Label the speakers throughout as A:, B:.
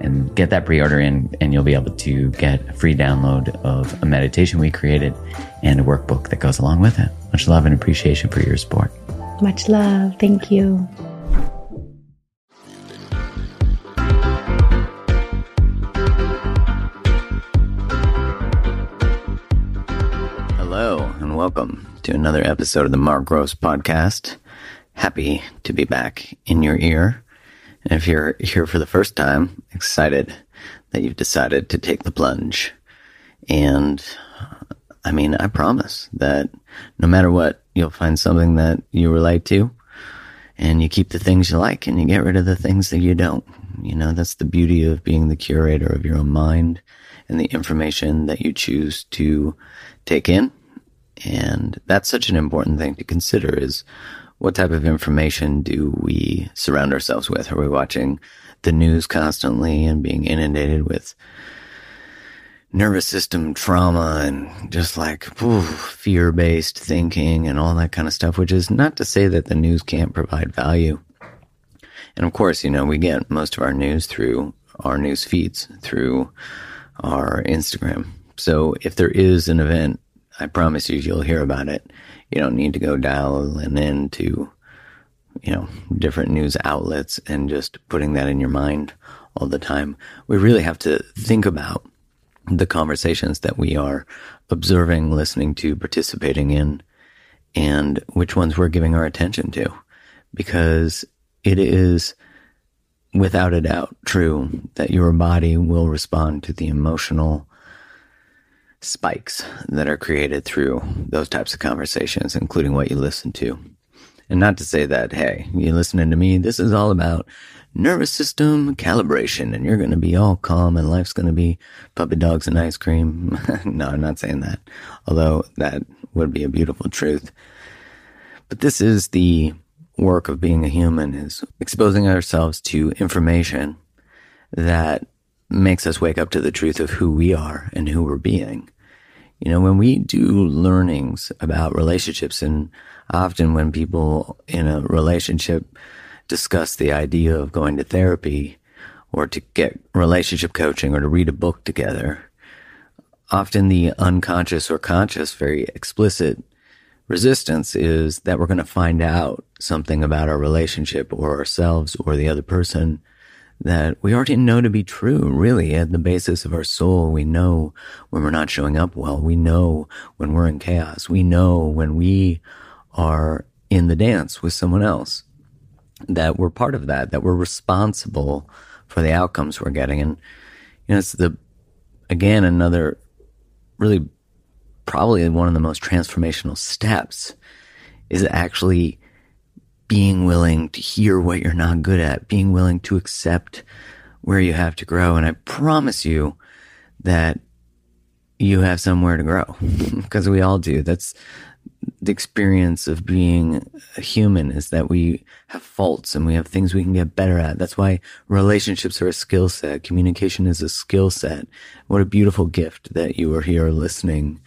A: and get that pre-order in and you'll be able to get a free download of a meditation we created and a workbook that goes along with it. Much love and appreciation for your support.
B: Much love. Thank you.
A: Hello and welcome to another episode of the Mark Groves podcast. Happy to be back in your ear. If you're here for the first time, excited that you've decided to take the plunge. And I mean, I promise that no matter what, you'll find something that you relate to and you keep the things you like and you get rid of the things that you don't. You know, that's the beauty of being the curator of your own mind and the information that you choose to take in. And that's such an important thing to consider is what type of information do we surround ourselves with? Are we watching the news constantly and being inundated with nervous system trauma and just like fear based thinking and all that kind of stuff, which is not to say that the news can't provide value. And of course, you know, we get most of our news through our news feeds, through our Instagram. So if there is an event, I promise you, you'll hear about it you don't need to go dialing into, you know, different news outlets and just putting that in your mind all the time. We really have to think about the conversations that we are observing, listening to, participating in, and which ones we're giving our attention to. Because it is without a doubt true that your body will respond to the emotional spikes that are created through those types of conversations, including what you listen to. And not to say that, hey, you listening to me, this is all about nervous system calibration and you're going to be all calm and life's going to be puppy dogs and ice cream. no, I'm not saying that, although that would be a beautiful truth. But this is the work of being a human is exposing ourselves to information that makes us wake up to the truth of who we are and who we're being. You know, when we do learnings about relationships and often when people in a relationship discuss the idea of going to therapy or to get relationship coaching or to read a book together, often the unconscious or conscious, very explicit resistance is that we're going to find out something about our relationship or ourselves or the other person that we already know to be true, really, at the basis of our soul. We know when we're not showing up well. We know when we're in chaos. We know when we are in the dance with someone else that we're part of that, that we're responsible for the outcomes we're getting. And, you know, it's the, again, another really probably one of the most transformational steps is actually being willing to hear what you're not good at, being willing to accept where you have to grow. And I promise you that you have somewhere to grow because we all do. That's the experience of being a human is that we have faults and we have things we can get better at. That's why relationships are a skill set. Communication is a skill set. What a beautiful gift that you are here listening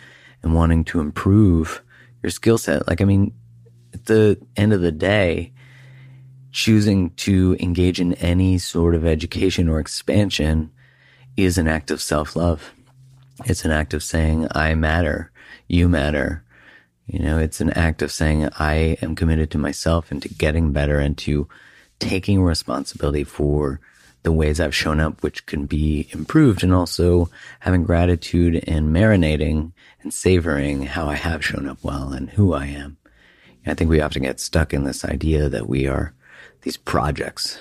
A: and wanting to improve your skill set. Like, I mean, at the end of the day, choosing to engage in any sort of education or expansion is an act of self love. It's an act of saying, I matter You matter. You know, it's an act of saying, I am committed to myself and to getting better and to taking responsibility for the ways I've shown up, which can be improved, and also having gratitude and marinating and savoring how I have shown up well and who I am. I think we often get stuck in this idea that we are these projects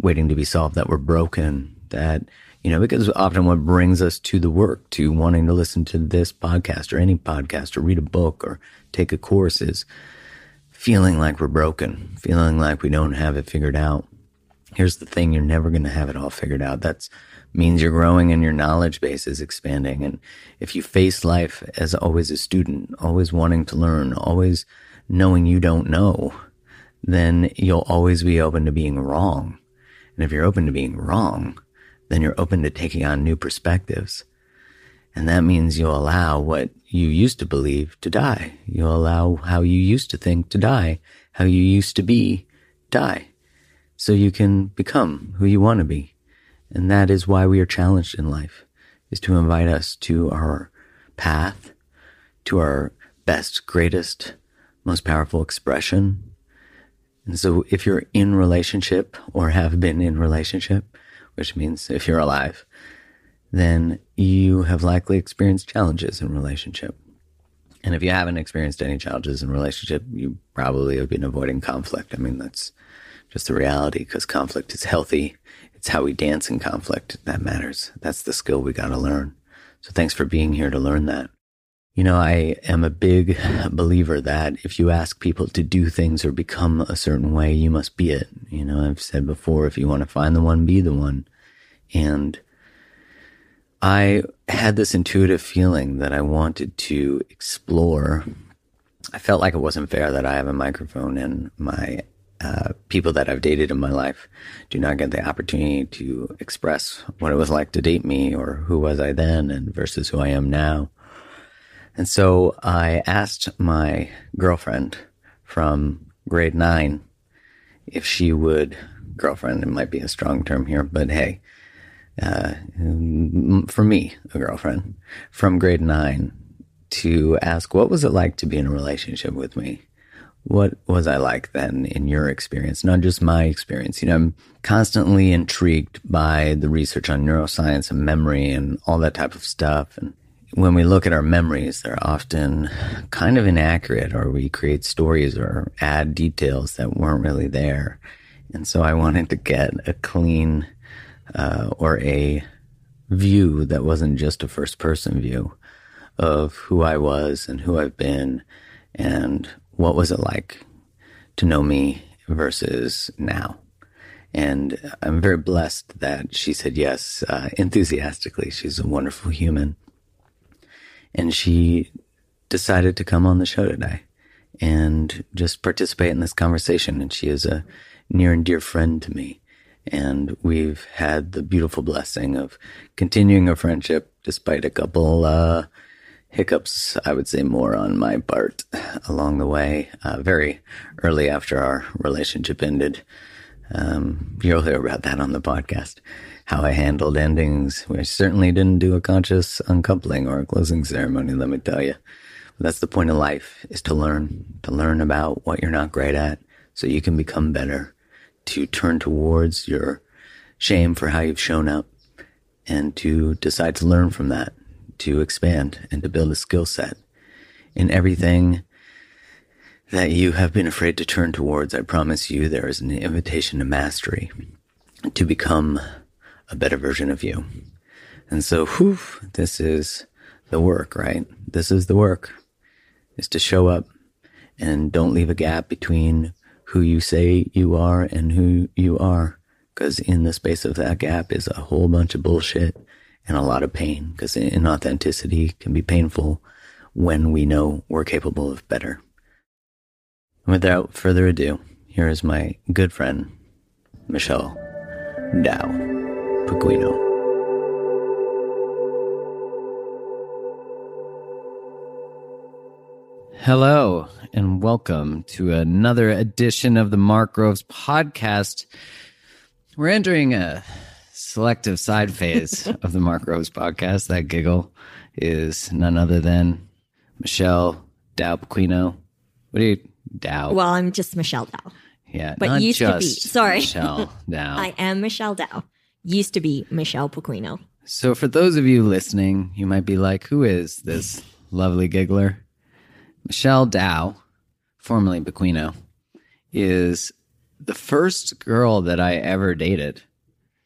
A: waiting to be solved, that we're broken, that, you know, because often what brings us to the work, to wanting to listen to this podcast or any podcast or read a book or take a course is feeling like we're broken, feeling like we don't have it figured out. Here's the thing. You're never going to have it all figured out. That's means you're growing and your knowledge base is expanding. And if you face life as always a student, always wanting to learn, always knowing you don't know, then you'll always be open to being wrong. And if you're open to being wrong, then you're open to taking on new perspectives. And that means you'll allow what you used to believe to die. You'll allow how you used to think to die, how you used to be die so you can become who you want to be. And that is why we are challenged in life, is to invite us to our path, to our best, greatest, most powerful expression. And so if you're in relationship or have been in relationship, which means if you're alive, then you have likely experienced challenges in relationship. And if you haven't experienced any challenges in relationship, you probably have been avoiding conflict. I mean, that's just the reality because conflict is healthy. It's how we dance in conflict that matters. That's the skill we got to learn. So thanks for being here to learn that. You know, I am a big believer that if you ask people to do things or become a certain way, you must be it. You know, I've said before, if you want to find the one, be the one. And I had this intuitive feeling that I wanted to explore. I felt like it wasn't fair that I have a microphone and my uh, people that I've dated in my life do not get the opportunity to express what it was like to date me or who was I then and versus who I am now. And so I asked my girlfriend from grade nine if she would, girlfriend, it might be a strong term here, but hey, uh, for me, a girlfriend from grade nine to ask what was it like to be in a relationship with me? What was I like then in your experience? Not just my experience. You know, I'm constantly intrigued by the research on neuroscience and memory and all that type of stuff. And when we look at our memories, they're often kind of inaccurate or we create stories or add details that weren't really there. And so I wanted to get a clean, uh, or a view that wasn't just a first person view of who I was and who I've been and what was it like to know me versus now? And I'm very blessed that she said yes uh, enthusiastically. She's a wonderful human. And she decided to come on the show today and just participate in this conversation. And she is a near and dear friend to me. And we've had the beautiful blessing of continuing a friendship despite a couple, uh, hiccups, I would say more on my part along the way, uh, very early after our relationship ended. Um, you'll hear about that on the podcast, how I handled endings. We certainly didn't do a conscious uncoupling or a closing ceremony, let me tell you. But that's the point of life is to learn, to learn about what you're not great at so you can become better, to turn towards your shame for how you've shown up and to decide to learn from that to expand and to build a skill set in everything that you have been afraid to turn towards. I promise you there is an invitation to mastery to become a better version of you. And so, whew, this is the work, right? This is the work is to show up and don't leave a gap between who you say you are and who you are. Cause in the space of that gap is a whole bunch of bullshit and a lot of pain because inauthenticity can be painful when we know we're capable of better. Without further ado, here is my good friend, Michelle Dow Pequino. Hello, and welcome to another edition of the Mark Groves podcast. We're entering a selective side phase of the Mark Groves podcast. That giggle is none other than Michelle Dow Pequeno. What do you Dow?
C: Well, I'm just Michelle Dow.
A: yeah,
C: but
A: not
C: used to be. Sorry.
A: Michelle Dow.
C: I am Michelle Dow. Used to be Michelle Pequeno.
A: So, for those of you listening, you might be like, who is this lovely giggler? Michelle Dow, formerly Bequino, is the first girl that I ever dated.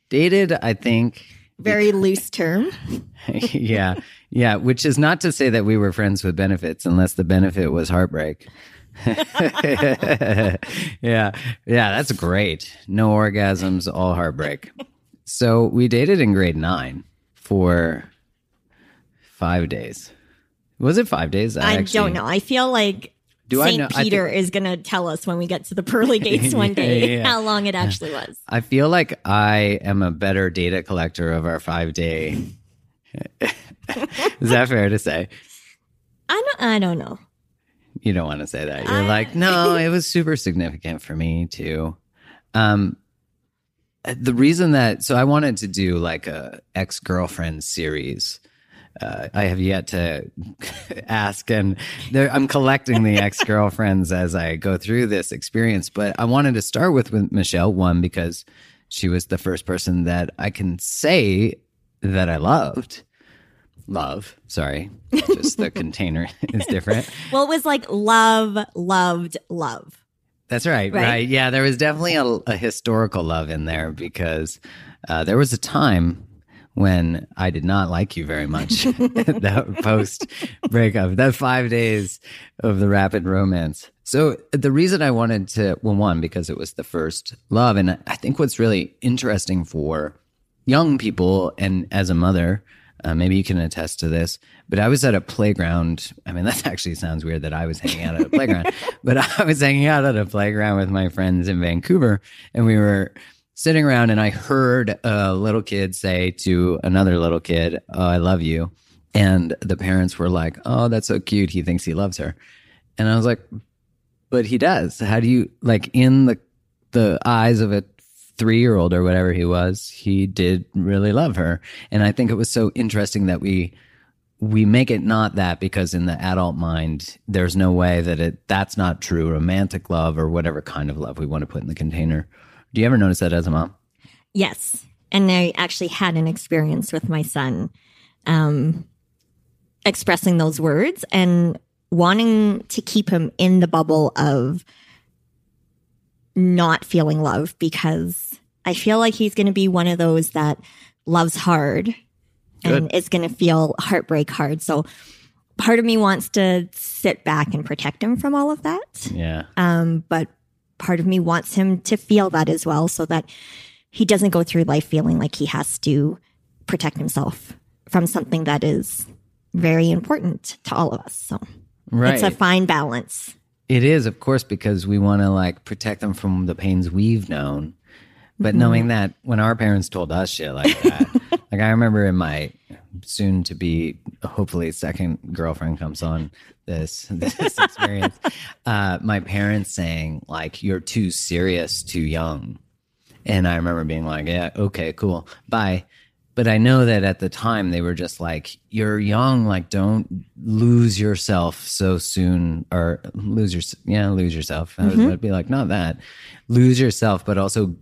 A: Dated, I think.
C: Very loose term.
A: yeah. Yeah. Which is not to say that we were friends with benefits, unless the benefit was heartbreak. yeah. Yeah. That's great. No orgasms, all heartbreak. So we dated in grade nine for five days. Was it five days?
C: I
A: actually-
C: don't know. I feel like
A: Do I
C: St.
A: know- I
C: Peter is going to tell us when we get to the pearly gates one
A: Yeah,
C: day
A: yeah.
C: how long it actually was.
A: I feel like I am a better data collector of our five day. is that fair to say?
C: I don't, I don't know.
A: You don't want to say that. You're
C: I-
A: like, no, it was super significant for me too. Um, the reason that so I wanted to do like a ex girlfriend series. Uh, I have yet to ask, and there, I'm collecting the ex girlfriends as I go through this experience. But I wanted to start with with Michelle one because she was the first person that I can say that I loved. Love, sorry, just the container is different.
C: Well, it was like love, loved, love.
A: That's right,
C: Right?
A: right. Yeah, there was definitely a, a historical love in there because uh, there was a time when I did not like you very much. that post breakup, that five days of the rapid romance. So the reason I wanted to, well, one because it was the first love, and I think what's really interesting for young people and as a mother, uh, maybe you can attest to this, but I was at a playground. I mean, that actually sounds weird that I was hanging out at a playground, but I was hanging out at a playground with my friends in Vancouver and we were sitting around and I heard a little kid say to another little kid, Oh, I love you. And the parents were like, Oh, that's so cute. He thinks he loves her. And I was like, but he does. How do you like in the the eyes of a three year old or whatever he was, he did really love her. And I think it was so interesting that we we make it not that because in the adult mind, there's no way that it that's not true romantic love or whatever kind of love we want to put in the container. Do you ever notice that as a mom?
C: Yes. And I actually had an experience with my son um, expressing those words and wanting to keep him in the bubble of not feeling love because I feel like he's going to be one of those that loves hard and
A: Good.
C: is going to feel heartbreak hard. So part of me wants to sit back and protect him from all of that.
A: Yeah.
C: Um, but part of me wants him to feel that as well so that he doesn't go through life feeling like he has to protect himself from something that is very important to all of us. So
A: Right.
C: it's a fine balance.
A: It is, of course, because we want to like protect them from the pains we've known. But knowing that when our parents told us shit like that, like I remember in my soon to be hopefully second girlfriend comes on this this experience, uh, my parents saying like you're too serious, too young. And I remember being like, yeah, okay, cool, bye. But I know that at the time they were just like, you're young, like don't lose yourself so soon, or lose your, yeah, lose yourself. I would I'd be like, not that, lose yourself, but also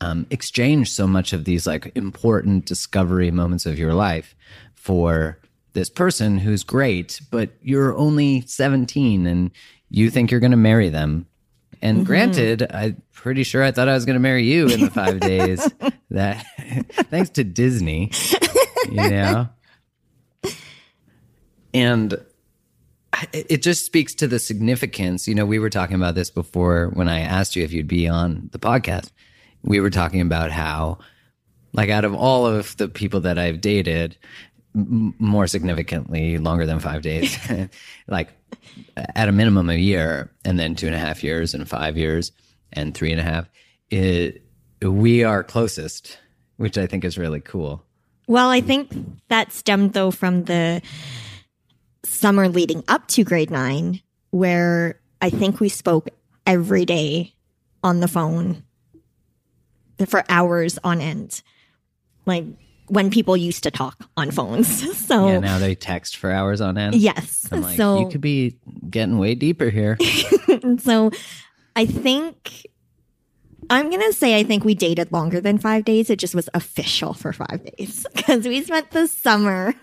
A: um, exchange so much of these like important discovery moments of your life for this person who's great, but you're only 17 and you think you're going to marry them. And mm-hmm. granted, I'm pretty sure I thought I was going to marry you in the five days that, thanks to Disney, you know? And it just speaks to the significance. You know, we were talking about this before when I asked you if you'd be on the podcast. We were talking about how, like, out of all of the people that I've dated, m- more significantly longer than five days, like at a minimum a year, and then two and a half years, and five years, and three and a half, it, we are closest, which I think is really cool.
C: Well, I think that stemmed though from the summer leading up to grade nine, where I think we spoke every day on the phone for hours on end. Like when people used to talk on phones. So
A: Yeah, now they text for hours on end.
C: yes.
A: I'm like,
C: so
A: you could be getting way deeper here.
C: so I think I'm going to say I think we dated longer than 5 days. It just was official for 5 days cuz we spent the summer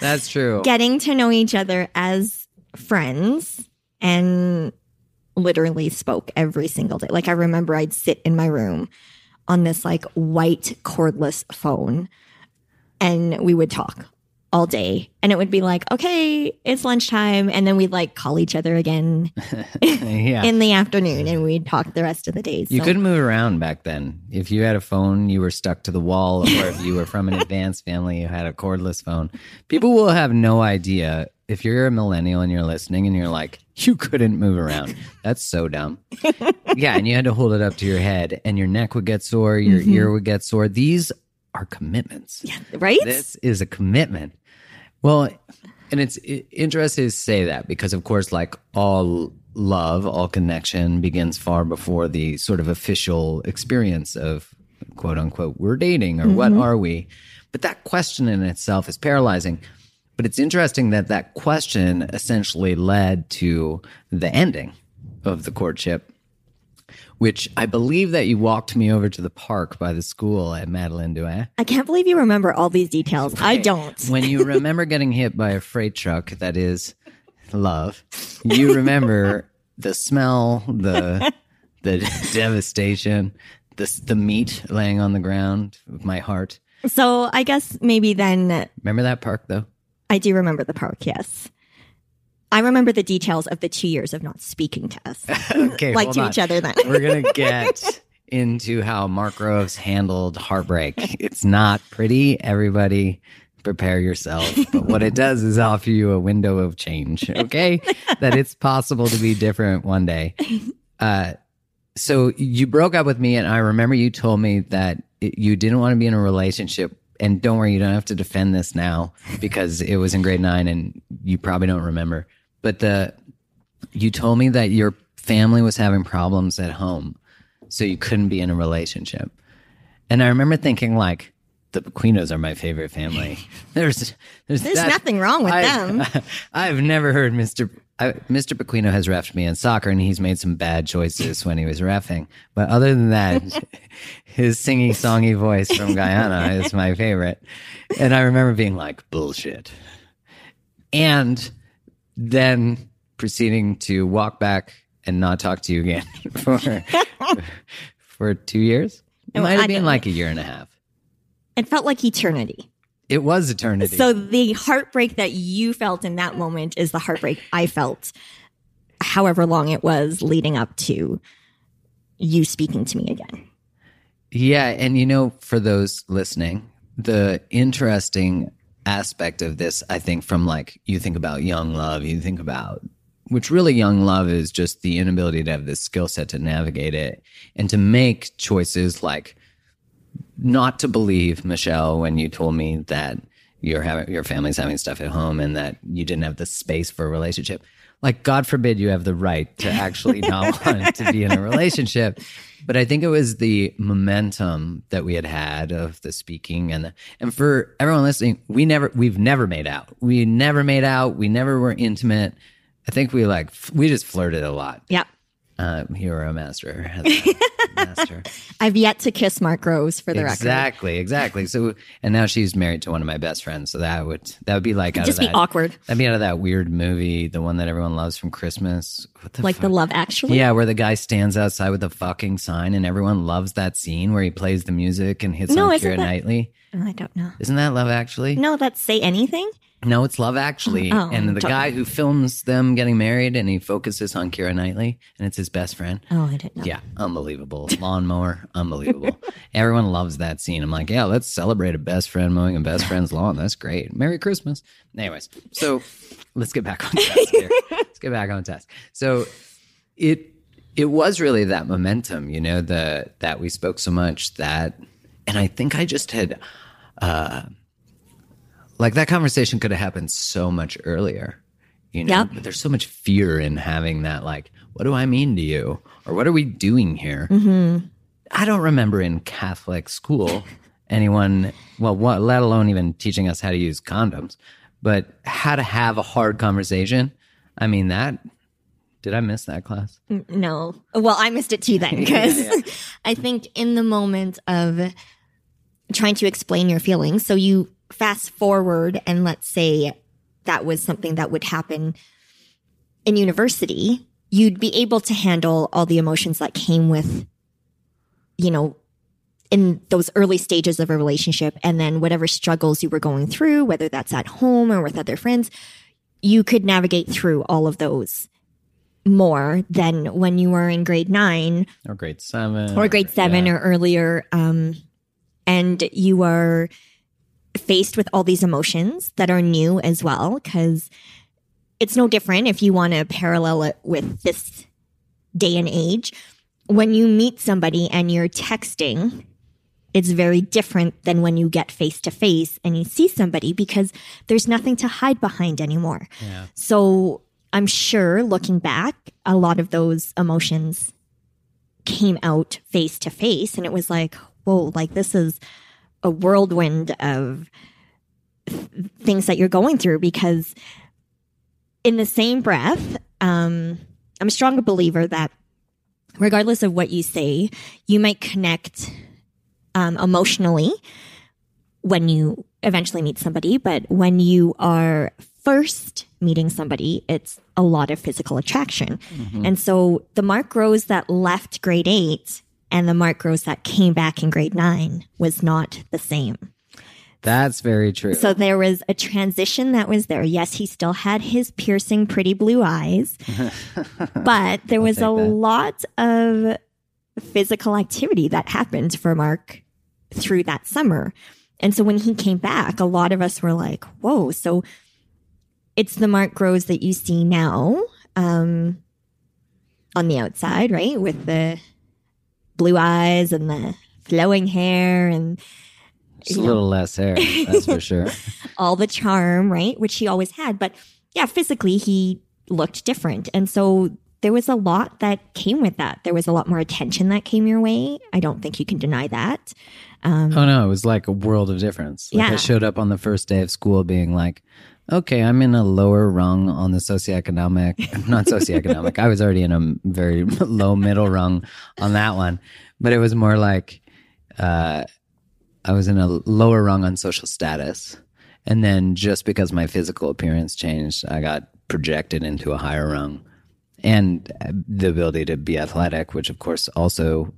A: That's true.
C: getting to know each other as friends and literally spoke every single day. Like I remember I'd sit in my room on this like white cordless phone and we would talk all day and it would be like, okay, it's lunchtime. And then we'd like call each other again
A: yeah.
C: in the afternoon and we'd talk the rest of the days.
A: You couldn't move around back then. If you had a phone, you were stuck to the wall, or if you were from an advanced family, you had a cordless phone. People will have no idea. If you're a millennial and you're listening and you're like, you couldn't move around, that's so dumb. yeah, and you had to hold it up to your head, and your neck would get sore, your mm-hmm. ear would get sore. These are commitments.
C: right?
A: This is a commitment. Well, and it's interesting to say that because, of course, like all love, all connection begins far before the sort of official experience of quote unquote, we're dating or what mm-hmm. are we? But that question in itself is paralyzing. But it's interesting that that question essentially led to the ending of the courtship, which I believe that you walked me over to the park by the school at Madeleine Douai. Eh?
C: I can't believe you remember all these details. I don't.
A: when you remember getting hit by a freight truck that is love, you remember the smell, the the devastation, the the meat laying on the ground of my heart.
C: So I guess maybe then
A: Remember that park though?
C: I do remember the park, yes. I remember the details of the two years of not speaking to us,
A: Okay,
C: like to
A: on.
C: each other then.
A: We're gonna get into how Mark Groves handled heartbreak. It's not pretty. Everybody prepare yourself. But what it does is offer you a window of change, okay? that it's possible to be different one day. Uh, so you broke up with me, and I remember you told me that it, you didn't want to be in a relationship. And don't worry, you don't have to defend this now because it was in grade nine and you probably don't remember. But the you told me that your family was having problems at home, so you couldn't be in a relationship. And I remember thinking, like, the Bequinos are my favorite family. There's, there's,
C: There's
A: that-
C: nothing wrong with
A: I-
C: them.
A: I've never heard Mr. I, Mr. Bequino has refed me in soccer, and he's made some bad choices when he was refing. But other than that, his singing, songy voice from Guyana is my favorite. And I remember being like, bullshit. And then proceeding to walk back and not talk to you again for for two years. It might have been like a year and a half.
C: It felt like eternity.
A: It was eternity.
C: So the heartbreak that you felt in that moment is the heartbreak I felt, however long it was leading up to you speaking to me again.
A: Yeah, and you know, for those listening, the interesting aspect of this, I think, from like you think about young love, you think about which really young love is just the inability to have this skill set to navigate it and to make choices like not to believe Michelle when you told me that your your family's having stuff at home and that you didn't have the space for a relationship. Like God forbid you have the right to actually not want to be in a relationship. But I think it was the momentum that we had had of the speaking and the, and for everyone listening, we never we've never made out. We never made out. We never were intimate. I think we like we just flirted a lot.
C: Yep.
A: Uh, hero master, has
C: I've yet to kiss Mark Groves for the record.
A: Exactly, exactly. So, and now she's married to one of my best friends. So that would that would be like out
C: Just
A: of
C: be
A: that,
C: awkward.
A: That'd be out of that weird movie, the one that everyone loves from Christmas. What the
C: Like the love actually.
A: yeah, where the guy stands outside with a fucking sign, and everyone loves that scene where he plays the music and hits
C: No,
A: on Keira
C: that-
A: Knightley.
C: I don't know.
A: Isn't that Love Actually?
C: No, that's say anything.
A: No, it's Love Actually.
C: Oh,
A: and the
C: don't-
A: guy who films them getting married, and he focuses on Keira Knightley, and it's his best friend.
C: Oh, I didn't know.
A: Yeah, unbelievable. Lawnmower, unbelievable. Everyone loves that scene. I'm like, yeah, let's celebrate a best friend mowing a best friend's lawn. That's great. Merry Christmas. Anyways, so let's get back on task here. let's get back on task. So it it was really that momentum, you know, the that we spoke so much that and I think I just had uh like that conversation could have happened so much earlier. You know,
C: Yep.
A: but there's so much fear in having that, like, what do I mean to you? Or what are we doing here? Mm-hmm. I don't remember in Catholic school anyone, well, what, let alone even teaching us how to use condoms, but how to have a hard conversation. I mean, that, did I miss that class?
C: No. Well, I missed it too then because I think in the moment of trying to explain your feelings, so you fast forward and let's say that was something that would happen in university, you'd be able to handle all the emotions that came with, you know, in those early stages of a relationship and then whatever struggles you were going through, whether that's at home or with other friends, you could navigate through all of those more than when you were in grade nine
A: Or grade seven.
C: or grade seven
A: yeah.
C: or earlier. Um, and you are faced with all these emotions that are new as well, because it's no different if you want to parallel it with this day and age. When you meet somebody and you're texting, it's very different than when you get face to face and you see somebody because there's nothing to hide behind anymore.
A: Yeah.
C: So I'm sure looking back, a lot of those emotions came out face to face and it was like, whoa, like this is a whirlwind of th- things that you're going through because in the same breath, um, I'm a stronger believer that regardless of what you say, you might connect um, emotionally when you eventually meet somebody, but when you are first meeting somebody, it's a lot of physical attraction. And so the Mark Groves that left grade eight and the Mark Groves that came back in grade nine was not the same.
A: That's very true.
C: So there was a transition that was there. Yes, he still had his piercing, pretty blue eyes, but there was a
A: that.
C: lot of physical activity that happened for Mark through that summer. And so when he came back, a lot of us were like, whoa. So it's the Mark Groves that you see now um, on the outside, right? With the blue eyes and the flowing hair and
A: Just a little less hair, that's for sure.
C: all the charm, right? Which he always had. But yeah, physically he looked different. And so there was a lot that came with that. There was a lot more attention that came your way. I don't think you can deny that. Um,
A: Oh no, it was like a world of difference. Like
C: Yeah.
A: I showed up on the first day of school being like, okay, I'm in a lower rung on the socioeconomic, not socioeconomic. I was already in a very low middle rung on that one, but it was more like, uh, I was in a lower rung on social status. And then just because my physical appearance changed, I got projected into a higher rung. And uh, the ability to be athletic, which of course also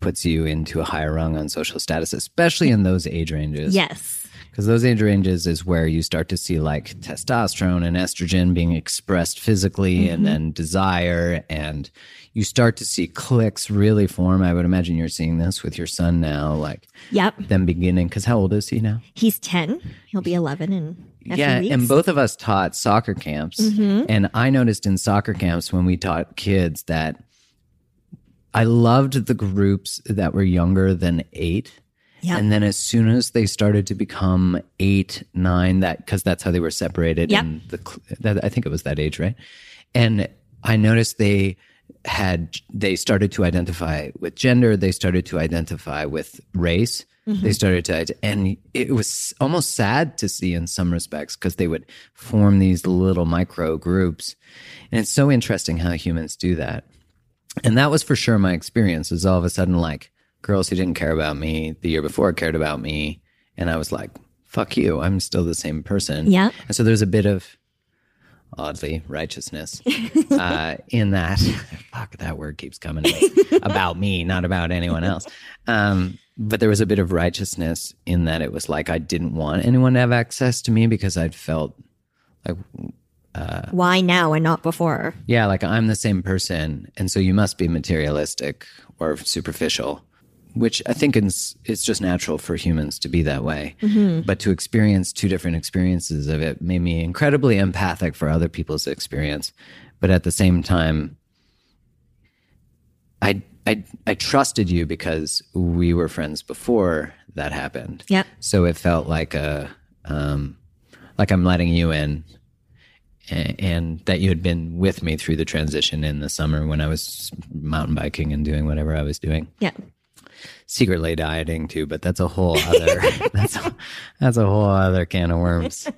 A: puts you into a higher rung on social status, especially in those age ranges.
C: yes.
A: Because those age ranges is where you start to see like testosterone and estrogen being expressed physically and mm-hmm. then desire. And you start to see clicks really form. I would imagine you're seeing this with your son now, like
C: Yep.
A: them beginning. Because how old is he now?
C: He's 10. He'll be 11 in a
A: yeah,
C: weeks.
A: and both of us taught soccer camps, mm-hmm. and I noticed in soccer camps when we taught kids that I loved the groups that were younger than eight.
C: Yep.
A: And then as soon as they started to become eight, nine, that because that's how they were separated.
C: Yep.
A: in the that, I think it was that age, right? And I noticed they had they started to identify with gender. They started to identify with race. Mm-hmm. They started to, and it was almost sad to see in some respects because they would form these little micro groups, and it's so interesting how humans do that. And that was for sure my experience. Is all of a sudden like girls who didn't care about me the year before cared about me, and I was like, "Fuck you! I'm still the same person."
C: Yeah.
A: And so there's a bit of oddly righteousness uh, in that. Fuck, that word keeps coming about me, not about anyone else. Um, but there was a bit of righteousness in that it was like I didn't want anyone to have access to me because I'd felt like
C: Why now and not before?
A: yeah, like I'm the same person, and so you must be materialistic or superficial, which I think is it's just natural for humans to be that way. But to experience two different experiences of it made me incredibly empathic for other people's experience, but at the same time, I I I trusted you because we were friends before that happened.
C: Yep.
A: So it felt like a um, like I'm letting you in a- and that you had been with me through the transition in the summer when I was mountain biking and doing whatever I was doing.
C: Yeah.
A: Secretly dieting too, but that's a whole other that's a, that's a whole other can of worms.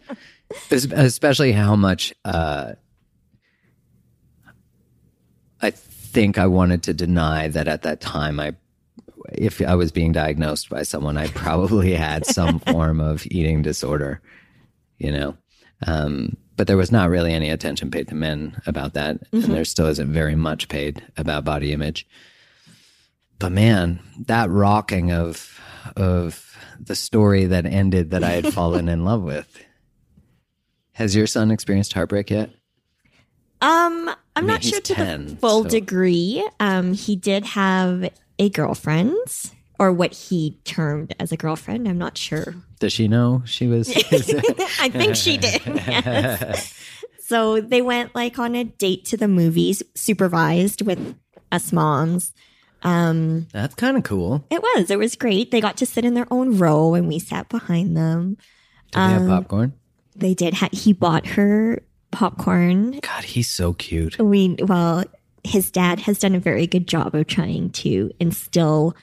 A: Especially how much uh, I think I wanted to deny that at that time I if I was being diagnosed by someone, I probably had some form of eating disorder, you know. Um, but there was not really any attention paid to men about that, and there still isn't very much paid about body image. But man, that rocking of of the story that ended that I had fallen in love with. Has your son experienced heartbreak yet?
C: Um, I'm
A: mean,
C: not sure to
A: 10,
C: the full
A: so-
C: degree. Um, he did have a girlfriend, or what he termed as a girlfriend. I'm not sure.
A: Does she know she was?
C: I think she did. yes. So they went like on a date to the movies, supervised with us moms. Um,
A: That's kind of cool.
C: it was. It was great. They got to sit in their own row, and we sat behind them.
A: Did they have popcorn?
C: They did. Ha- he bought her popcorn
A: God, he's so cute.
C: we well his dad has done a very good job of trying to instill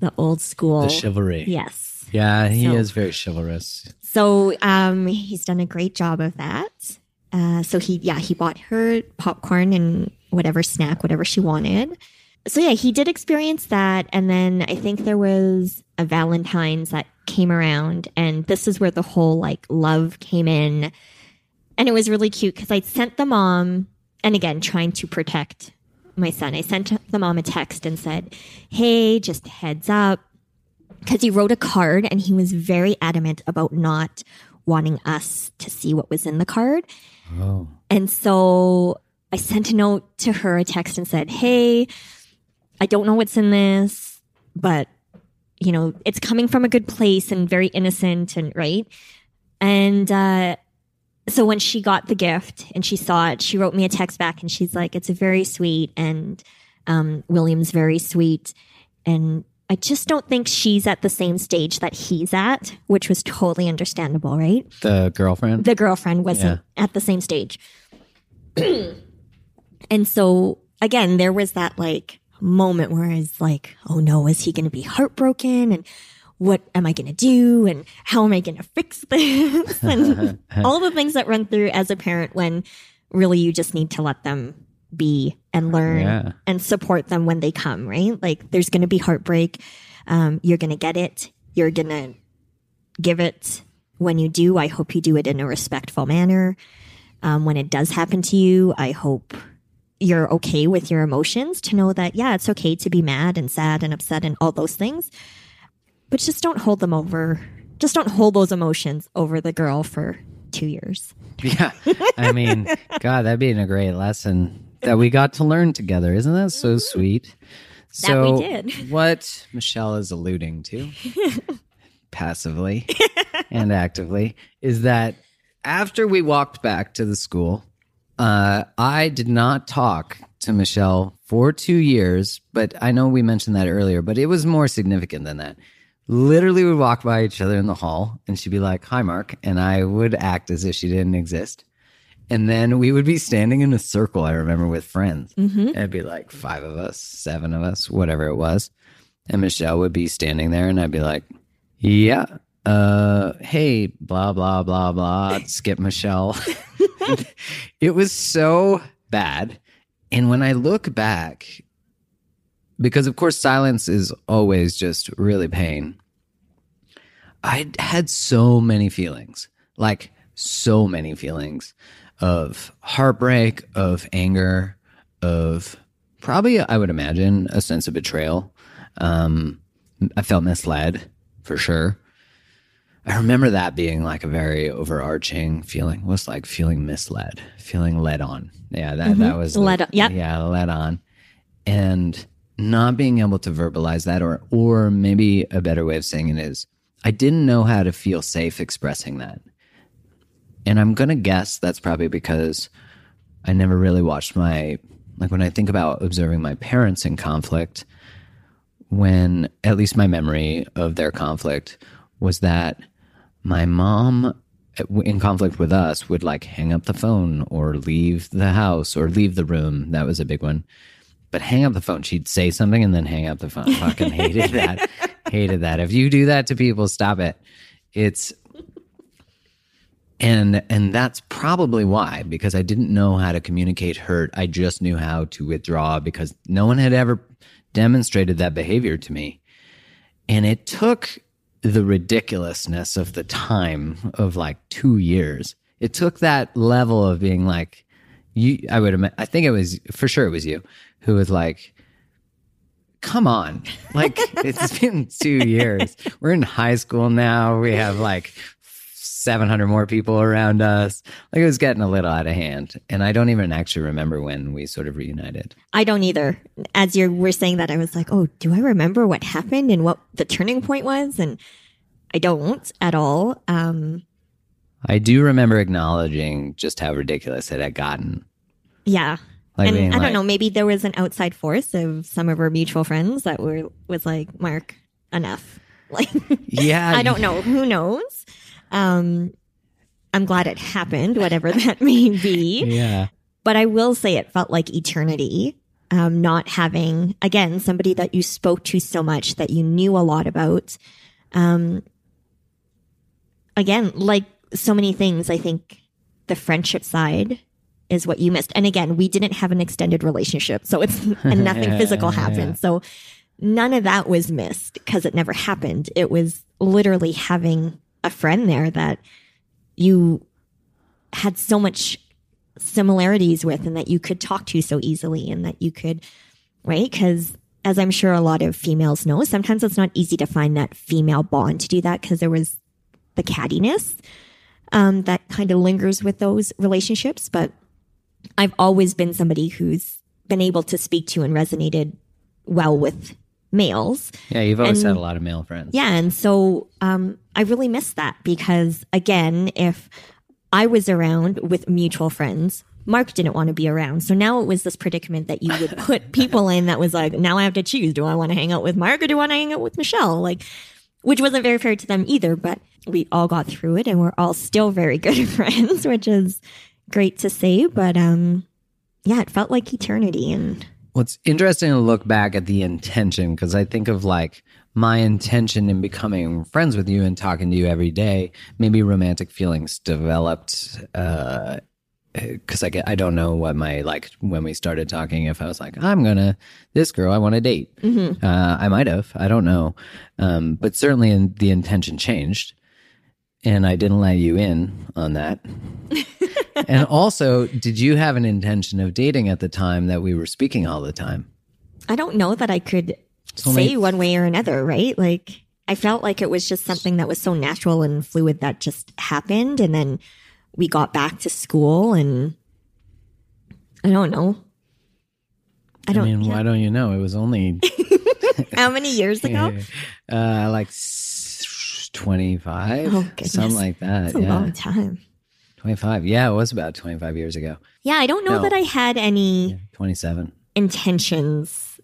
C: the old school
A: The chivalry.
C: yes
A: Yeah, he
C: So-
A: is very chivalrous.
C: so um he's done a great job of that uh so he yeah he bought her popcorn and whatever snack whatever she wanted so yeah he did experience that and then i think there was a valentine's that came around and this is where the whole like love came in. And it was really cute because i sent the mom and again trying to protect my son i sent the mom a text and said hey just heads up because he wrote a card and he was very adamant about not wanting us to see what was in the card.
A: Oh,
C: and so I sent a note to her, a text, and said, Hey, I don't know what's in this, but you know, it's coming from a good place and very innocent and right. And uh, so when she got the gift and she saw it, she wrote me a text back and she's like, It's very sweet and um, William's very sweet. And I just don't think she's at the same stage that he's at, which was totally understandable, right?
A: the girlfriend.
C: the girlfriend wasn't at the same stage. and so again, there was that like moment where I was like, oh no, is he going to be heartbroken? And what am I going to do? And how am I going to fix this? and all the things that run through as a parent when really you just need to let them be and learn
A: Yeah.
C: and support them when they come, right? Like there's going to be heartbreak. Um, you're going to get it. You're going to give it when you do. I hope you do it in a respectful manner. Um, when it does happen to you, I hope you're okay with your emotions to know that, yeah, it's okay to be mad and sad and upset and all those things. But just don't hold them over. Just don't hold those emotions over the girl for two years.
A: Yeah. I mean, God, that'd be a great lesson that we got to learn together. Isn't that so mm-hmm. sweet?
C: That we
A: So,
C: did.
A: what Michelle is alluding to, passively and actively, is that after we walked back to the school, uh, I did not talk to Michelle for two years, but I know we mentioned that earlier, but it was more significant than that. Literally, we would walk by each other in the hall, and she'd be like, "Hi, Mark," and I would act as if she didn't exist. And then we would be standing in a circle, I remember, with friends.
C: Mm-hmm.
A: It'd be like five of us, seven of us, whatever it was. And Michelle would be standing there, and I'd be like, Yeah, uh, hey, blah, blah, blah, blah, skip Michelle. it was so bad. And when I look back, because of course, silence is always just really pain. I had so many feelings, like so many feelings of heartbreak, of anger, of probably, I would imagine, a sense of betrayal. Um, I felt misled for sure. I remember that being like a very overarching feeling. Was like feeling misled, feeling led on. Yeah, that that mm-hmm. was
C: Led on, yep.
A: Yeah, led on, and not being able to verbalize that, or or maybe a better way of saying it is, I didn't know how to feel safe expressing that. And I'm gonna guess that's probably because I never really watched my like when I think about observing my parents in conflict, when at least my memory of their conflict was that my mom uh, in conflict with us would like hang up the phone or leave the house or leave the room that was a big one but hang up the phone. She'd say something and then hang up the phone. Fucking hated that. hated that. If you do that to people, stop it. It's and and that's probably why because I didn't know how to communicate hurt. I just knew how to withdraw because no one had ever demonstrated that behavior to me. And it took the ridiculousness of the time of like 2 years. It took that level of being like you I would I think it was for sure it was you who was like come on. Like it's been 2 years. We're in high school now. We have like 700 more people around us. Like it was getting a little out of hand. And I don't even actually remember when we sort of reunited.
C: I don't either. As you were saying that, I was like, oh, do I remember what happened and what the turning point was? And I don't at all. Um,
A: I do remember acknowledging just how ridiculous it had gotten.
C: Yeah.
A: Like
C: and I don't
A: like-
C: know, maybe there was an outside force of some of our mutual friends that were was like, Mark, enough. Like
A: Yeah.
C: I don't know. Who knows? Um, I'm glad it happened, whatever that may be.
A: Yeah.
C: But I will say it felt like eternity. Um, not having again somebody that you spoke to so much that you knew a lot about. Um, again, like so many things, I think the friendship side is what you missed. And again, we didn't have an extended relationship, so it's and nothing physical happened. So none of that was missed because it never happened. It was literally having a friend there that you had so much similarities with and that you could talk to so easily and that you could, right? Because as I'm sure a lot of females know, sometimes it's not easy to find that female bond to do that because there was the cattiness um, that kind of lingers with those relationships. But I've always been somebody who's been able to speak to and resonated well with males.
A: Yeah, you've always
C: And-
A: had a lot of male friends.
C: Yeah. And so um, I really miss that because, again, if I was around with mutual friends, Mark didn't want to be around. So now it was this predicament that you would put people in that was like, now I have to choose. Do I want to hang out with Mark or do I want to hang out with Michelle? Like, which wasn't very fair to them either, but we all got through it and we're all still very good friends, which is great to say. But um, yeah, it felt like eternity. And
A: What's interesting to look back at the intention because I think of like my intention in becoming friends with you and talking to you every day. Maybe romantic feelings developed uh, because I get I don't know what my like when we started talking. If I was like I'm gonna this girl I want to date, uh, I might have I don't know, um, but certainly in, the intention changed, and I didn't let you in on that. and also, did you have an intention of dating at the time that we were speaking all the time?
C: I don't know that I could say one way or another, right? Like I felt like it was just something that was so natural and fluid that just happened and then we got back to school and I don't know. I
A: I
C: don't
A: mean, why don't you know? It was only
C: how many years ago?
A: uh, like 25,
C: Oh, goodness.
A: something like that.
C: That's a
A: yeah.
C: long time.
A: 25. Yeah, it was about 25 years ago.
C: Yeah, I don't know
A: No.
C: that I had any
A: 27.
C: intentions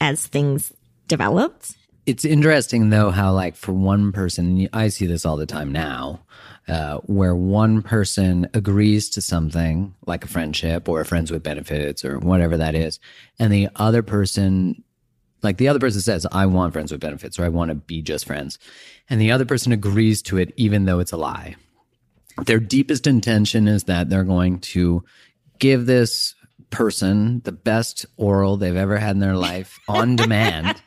C: as things developed.
A: It's interesting though how like for one person, I see this all the time now, uh, where one person agrees to something like a friendship or a friends with benefits or whatever that is, and the other person, like the other person says, "I want friends with benefits" or "I want to be just friends," and the other person agrees to it even though it's a lie. Their deepest intention is that they're going to give this person the best oral they've ever had in their life on demand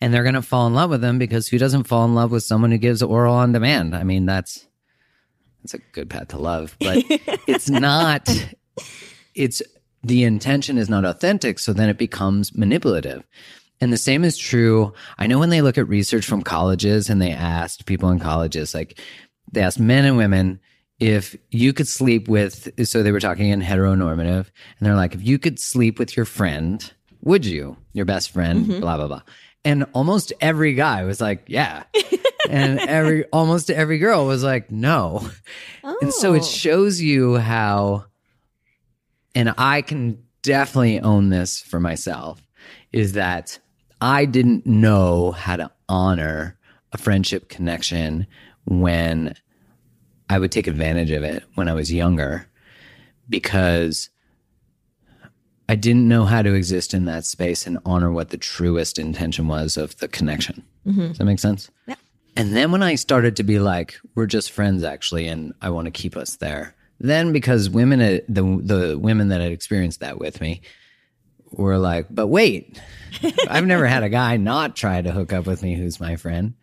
A: and they're going to fall in love with them because who doesn't fall in love with someone who gives oral on demand i mean that's that's a good path to love but it's not it's the intention is not authentic so then it becomes manipulative and the same is true. I know when they look at research from colleges and they asked people in colleges like they asked men and women if you could sleep with so they were talking in heteronormative and they're like if you could sleep with your friend would you? Your best friend mm-hmm. blah blah blah. And almost every guy was like yeah. And every almost every girl was like no. And so it
C: Oh.
A: shows you how and i can definitely own this for myself is that i didn't know how to honor a friendship connection when I would take advantage of it when I was younger because I didn't know how to exist in that space and honor what the truest intention was of the connection. Mm-hmm. Does that make sense?
C: Yeah.
A: And then when I started to be like, we're just friends actually, and I want to keep us there. Then because women, the the women that had experienced that with me, were like, but wait, I've never had a guy not try to hook up with me who's my friend,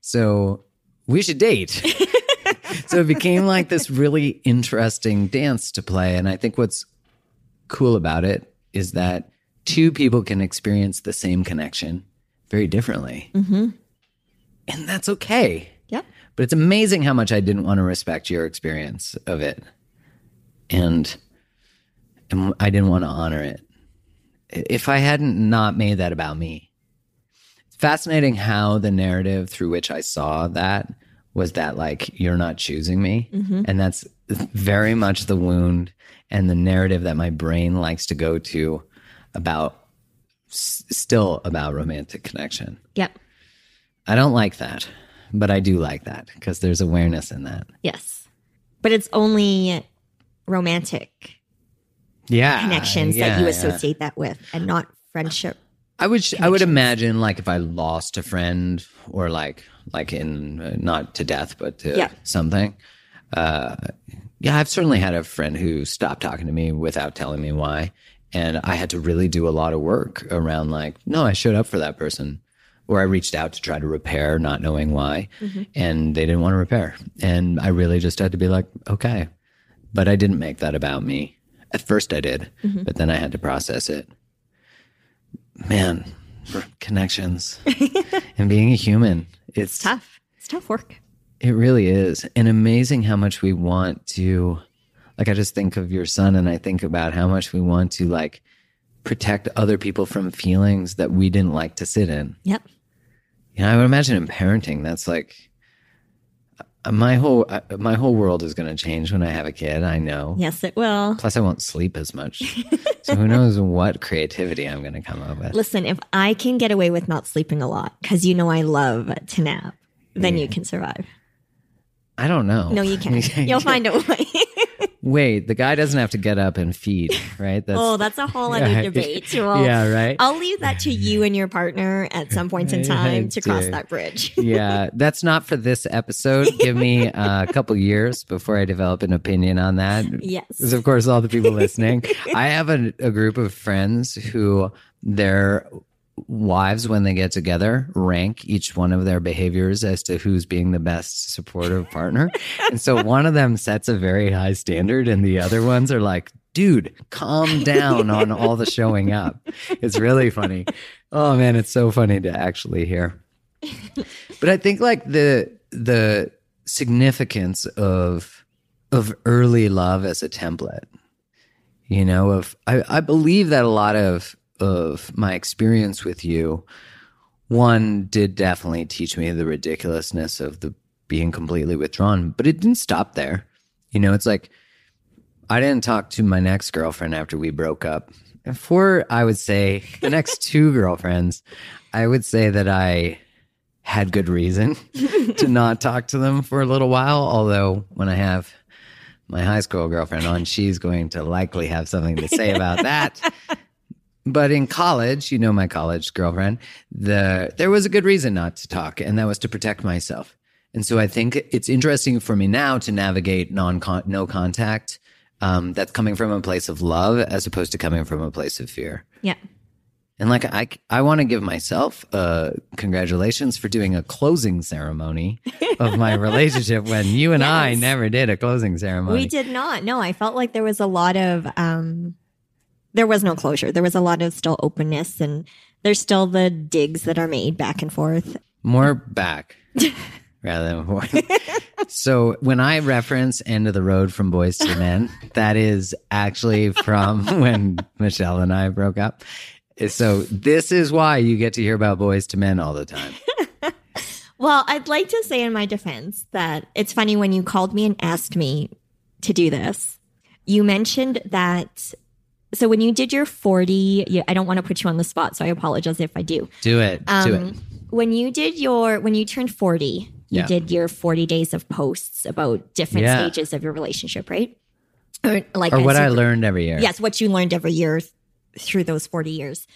A: so we should date. so it became like this really interesting dance to play, and I think what's cool about it is that two people can experience the same connection very differently. Mm-hmm. And that's okay.
C: Yep.
A: But it's amazing how much I didn't want to respect your experience of it. And, and I didn't want to honor it. If I hadn't not made that about me. It's fascinating how the narrative through which I saw that was that like you're not choosing me. Mm-hmm. And that's very much the wound and the narrative that my brain likes to go to about s- still about romantic connection.
C: Yep.
A: I don't like that, but I do like that because there's awareness in that.
C: Yes. But it's only romantic
A: Yeah,
C: connections
A: yeah,
C: that you
A: yeah.
C: associate that with and not friendship.
A: I would I would imagine like if I lost a friend or like like in uh, not to death but to
C: Yeah.
A: something. Uh, yeah, I've certainly had a friend who stopped talking to me without telling me why, and I had to really do a lot of work around like no, I showed up for that person. Or I reached out to try to repair, not knowing why, and they didn't want to repair. And I really just had to be like, okay. But I didn't make that about me. At first I did, mm-hmm. but then I had to process it. Man, connections and being a human, it's
C: Tough. It's tough work.
A: it really is. And amazing how much we want to like I just think of your son and I think about how much we want to like protect other people from feelings that we didn't like to sit in.
C: Yep.
A: You know, I would imagine in parenting that's like my whole uh, my whole world is going to change when I have a kid, I know.
C: Yes, it will.
A: Plus I won't sleep as much. so who knows what creativity I'm going to come up with.
C: Listen, if I can get away with not sleeping a lot, because you know I love to nap, then you can survive.
A: I don't know.
C: No, you can't. You'll find a way.
A: Wait, the guy doesn't have to get up and feed, right? That's
C: oh, that's a whole other
A: Yeah.
C: debate. Well,
A: Yeah, right.
C: I'll leave that to you and your partner at some point in time to cross that bridge.
A: yeah, that's not for this episode. Give me uh, a couple years before I develop an opinion on that.
C: Yes.
A: Because, of course, all the people listening, I have a, a group of friends who their wives, when they get together, rank each one of their behaviors as to who's being the best supportive partner. and so one of them sets a very high standard, and the other ones are like, dude, calm down on all the showing up. It's really funny. Oh, man, it's so funny to actually hear. But I think like the the significance of of early love as a template, you know, of I, I believe that a lot of of my experience with you, one did definitely teach me the ridiculousness of the being completely withdrawn, but it didn't stop there. You know, it's like I didn't talk to my next girlfriend after we broke up. And for I would say the next two girlfriends, I would say that I had good reason to not talk to them for a little while. Although when I have my high school girlfriend on, she's going to likely have something to say about that. But in college, you know my college girlfriend, the there was a good reason not to talk, and that was to protect myself. And so I think it's interesting for me now to navigate non no contact um, that's coming from a place of love as opposed to coming from a place of fear.
C: Yeah.
A: And like I, I want to give myself uh, congratulations for doing a closing ceremony of my relationship when you and I never did a closing ceremony.
C: We did not. No, I felt like there was a lot of um there was no closure. There was a lot of still openness and there's still the digs that are made back and forth.
A: More back rather than so when I reference "End of the Road" from Boyz II Men, that is actually from when Michelle and I broke up. So this is why you get to hear about Boyz II Men all the time.
C: Well, I'd like to say in my defense that it's funny when you called me and asked me to do this. You mentioned that so when you did your 40, you, I don't want to put you on the spot, so I apologize if I do.
A: Do it. Do it.
C: Um, when you did your when you turned 40 you
A: Yeah.
C: did your 40 days of posts about different
A: Yeah.
C: stages of your relationship right or like
A: Or what I learned every year.
C: yes what you learned every year through those 40 years.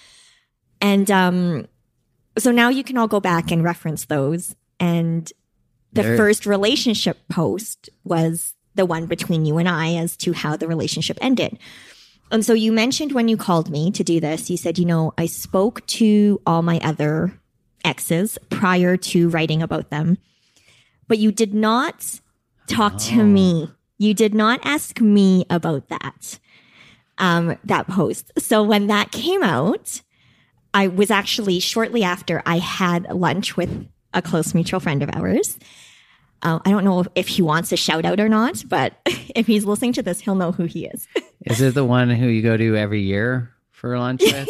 C: And um, so now you can all go back and reference those. And the
A: There-
C: first relationship post was the one between you and I as to how the relationship ended. And so you mentioned when you called me to do this, you said, you know, I spoke to all my other exes prior to writing about them, but you did not talk to me. You did not ask me about that, um, that post. So when that came out, I was actually shortly after I had lunch with a close mutual friend of ours. Uh, I don't know if he wants a shout out or not, but if he's listening to this, he'll know who he is.
A: Is it the one who you go to every year for lunch with?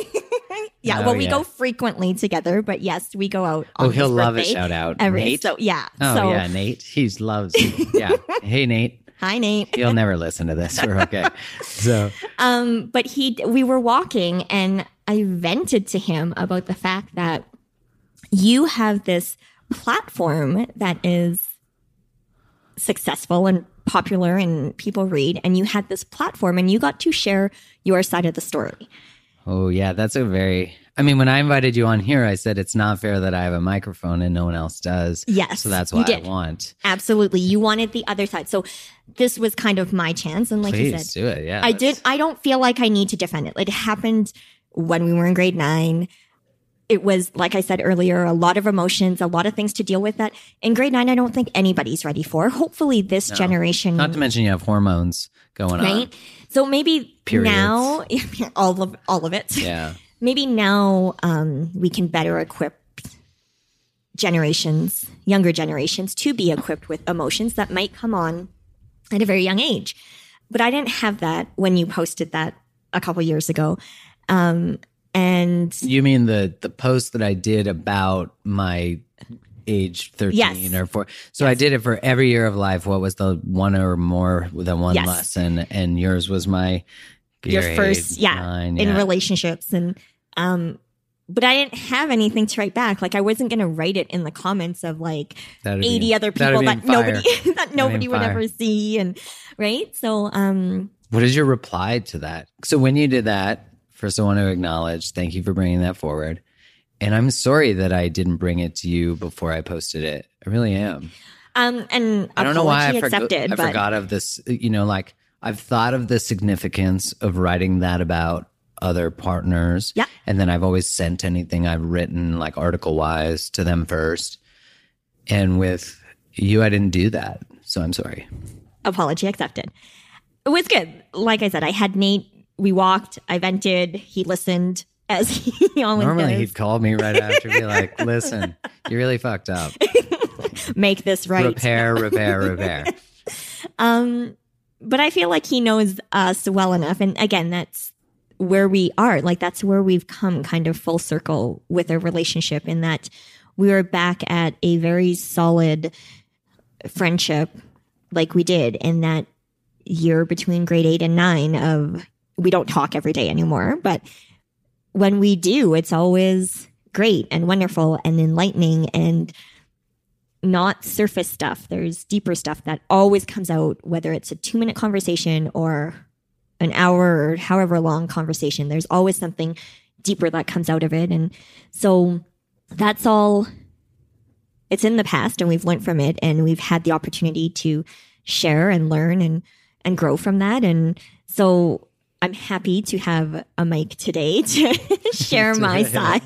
C: Yeah,
A: Oh,
C: well, we
A: yeah.
C: go frequently together, but yes, we go out.
A: oh, he'll love a shout out.
C: Every,
A: Nate.
C: So yeah.
A: oh
C: so
A: yeah, Nate. He loves. you. Yeah. Hey Nate.
C: hi Nate.
A: He'll never listen to this. We're okay. So
C: Um, but he, we were walking and I vented to him about the fact that you have this platform that is successful and popular and people read and you had this platform and you got to share your side of the story.
A: Oh yeah, that's a very. I mean, when I invited you on here, I said it's not fair that I have a microphone and no one else does.
C: Yes,
A: So that's what I want.
C: Absolutely. You wanted the other side. So this was kind of my chance. And like you said,
A: do it. Yeah.
C: I
A: that's-
C: did. I don't feel like I need to defend it. It happened when we were in grade nine. It was, like I said earlier, a lot of emotions, a lot of things to deal with that in grade nine, I don't think anybody's ready for. Hopefully this generation,
A: Not to mention you have hormones going on.
C: right? So maybe
A: Periods.
C: now, all of, all of it.
A: Yeah.
C: Maybe now, um, we can better equip generations, younger generations to be equipped with emotions that might come on at a very young age. But I didn't have that when you posted that a couple years ago. Um, and
A: You mean the the post that I did about my age 13
C: Yes.
A: or 4 so i did it for every year of life what was the one or more than one
C: Yes.
A: lesson and yours was my
C: your first, yeah,
A: nine,
C: in
A: yeah.
C: relationships. And, um, but I didn't have anything to write back. Like I wasn't going to write it in the comments of like
A: That'd be-
C: 80 other people that nobody, that nobody would
A: fire.
C: ever see. And right. So, um,
A: What is your reply to that? So when you did that, first I want to acknowledge, thank you for bringing that forward. And I'm sorry that I didn't bring it to you before I posted it. I really am.
C: um, and
A: I don't know why I,
C: accepted,
A: I
C: but
A: forgot of this. You know, like I've thought of the significance of writing that about other partners.
C: Yeah.
A: And then I've always sent anything I've written, like article wise, to them first. And with you, I didn't do that. So I'm sorry.
C: apology accepted. It was good. Like I said, I had Nate. We walked. I vented. He listened as he always
A: Normally
C: does.
A: he'd call me right after, be like, listen, you really fucked up.
C: Make this right.
A: Repair, repair, repair.
C: Um, but I feel like he knows us well enough. And again, that's where we are. Like that's where we've come kind of full circle with a relationship in that we were back at a very solid friendship like we did in that year between grade eight and nine of we don't talk every day anymore, but when we do, it's always great and wonderful and enlightening and not surface stuff. There's deeper stuff that always comes out, whether it's a two minute conversation or an hour or however long conversation. There's always something deeper that comes out of it. And so that's all. It's in the past and we've learned from it and we've had the opportunity to share and learn and, and grow from that. And so I'm happy to have a mic today to share my side,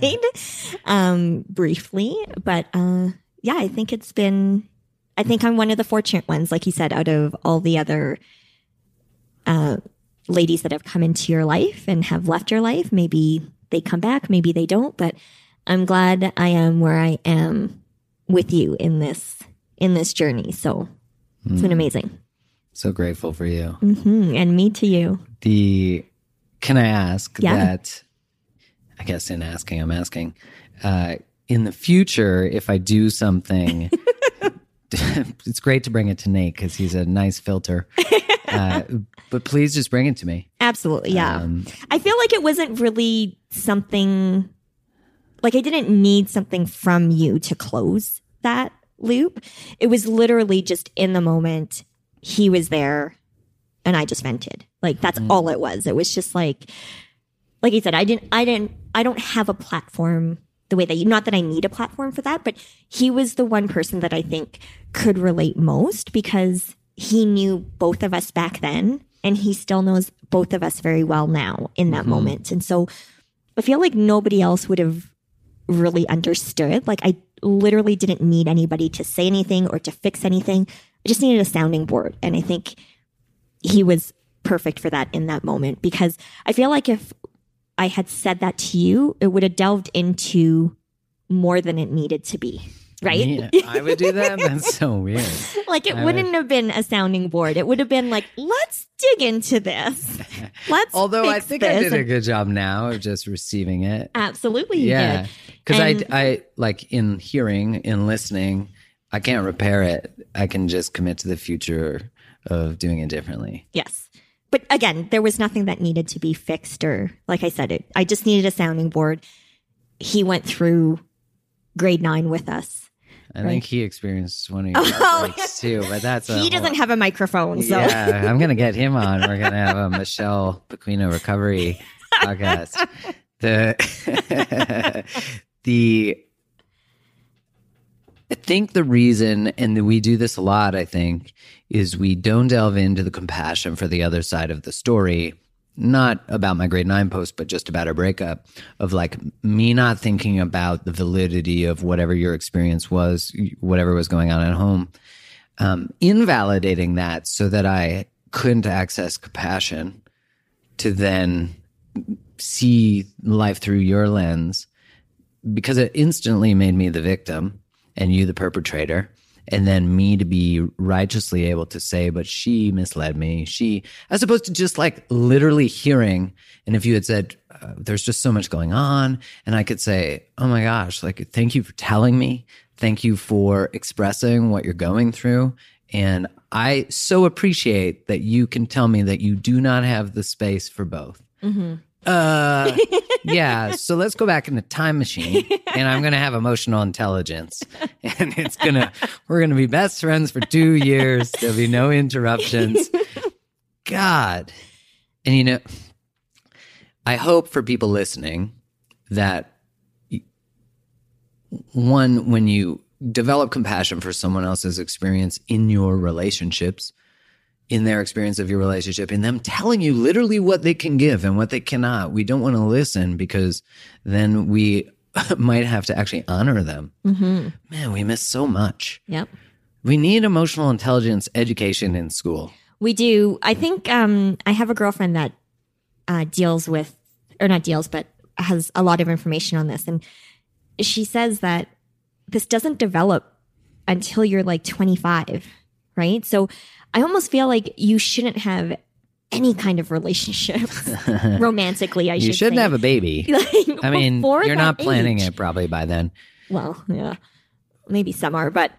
C: um, briefly. But, uh, yeah, I think it's been, I think I'm one of the fortunate ones, like you said, out of all the other, uh, ladies that have come into your life and have left your life. Maybe they come back, maybe they don't, but I'm glad I am where I am with you in this, in this journey. So it's been amazing.
A: So grateful for you.
C: hmm And me to you.
A: the can I ask
C: Yeah.
A: that I guess in asking I'm asking uh in the future if I do something it's great to bring it to Nate cuz he's a nice filter. Uh, but please just bring it to me.
C: Absolutely. Yeah.
A: Um,
C: I feel like it wasn't really something like I didn't need something from you to close that loop. It was literally just in the moment he was there and I just vented. Like that's mm. all it was. It was just like like I said, I didn't, I didn't, I don't have a platform the way that you, not that I need a platform for that, but he was the one person that I think could relate most because he knew both of us back then and he still knows both of us very well now in that mm-hmm. moment. And so I feel like nobody else would have really understood. Like I literally didn't need anybody to say anything or to fix anything. I just needed a sounding board. And I think he was perfect for that in that moment because I feel like if I had said that to you, it would have delved into more than it needed to be. Right?
A: Yeah, I would do that. That's so weird.
C: like it
A: I
C: wouldn't have been a sounding board. It would have been like, let's dig into this. Let's
A: Although I think I did a good job now of just receiving it.
C: Absolutely,
A: yeah, because I, I like in hearing, in listening, I can't repair it. I can just commit to the future of doing it differently.
C: Yes. But again, there was nothing that needed to be fixed or like I said, it I just needed a sounding board. He went through grade nine with us.
A: I
C: Right.
A: think he experienced one of your
C: Oh,
A: breaks too, but that's a
C: he doesn't
A: whole-
C: have a microphone, so
A: Yeah, I'm gonna get him on. We're gonna have a Michelle Pequeno recovery podcast. The the I think the reason, and we do this a lot, I think, is we don't delve into the compassion for the other side of the story. Not about my grade nine post, but just about our breakup of like me not thinking about the validity of whatever your experience was, whatever was going on at home um, invalidating that so that I couldn't access compassion to then see life through your lens because it instantly made me the victim and you the perpetrator and then me to be righteously able to say but she misled me. She as opposed to just like literally hearing and if you had said uh, there's just so much going on and i could say oh my gosh like thank you for telling me. Thank you for expressing what you're going through. And i so appreciate that you can tell me that you do not have the space for both uh yeah so let's go back in the time machine and i'm gonna have emotional intelligence and it's gonna we're gonna be best friends for two years. There'll be no interruptions. God. And you know i hope for people listening that one when you develop compassion for someone else's experience in your relationships in their experience of your relationship in them telling you literally what they can give and what they cannot. We don't want to listen because then we might have to actually honor them.
C: Mm-hmm.
A: Man, we miss so much.
C: Yep.
A: We need emotional intelligence education in school.
C: We do. I think um, I have a girlfriend that uh, deals with, or not deals, but has a lot of information on this. And she says that this doesn't develop until you're like 25, right? So I almost feel like you shouldn't have any kind of relationship romantically. I
A: You
C: should
A: shouldn't
C: say.
A: have a baby.
C: Like,
A: I mean, you're not planning
C: age.
A: it probably by then.
C: Well, yeah, maybe some are, but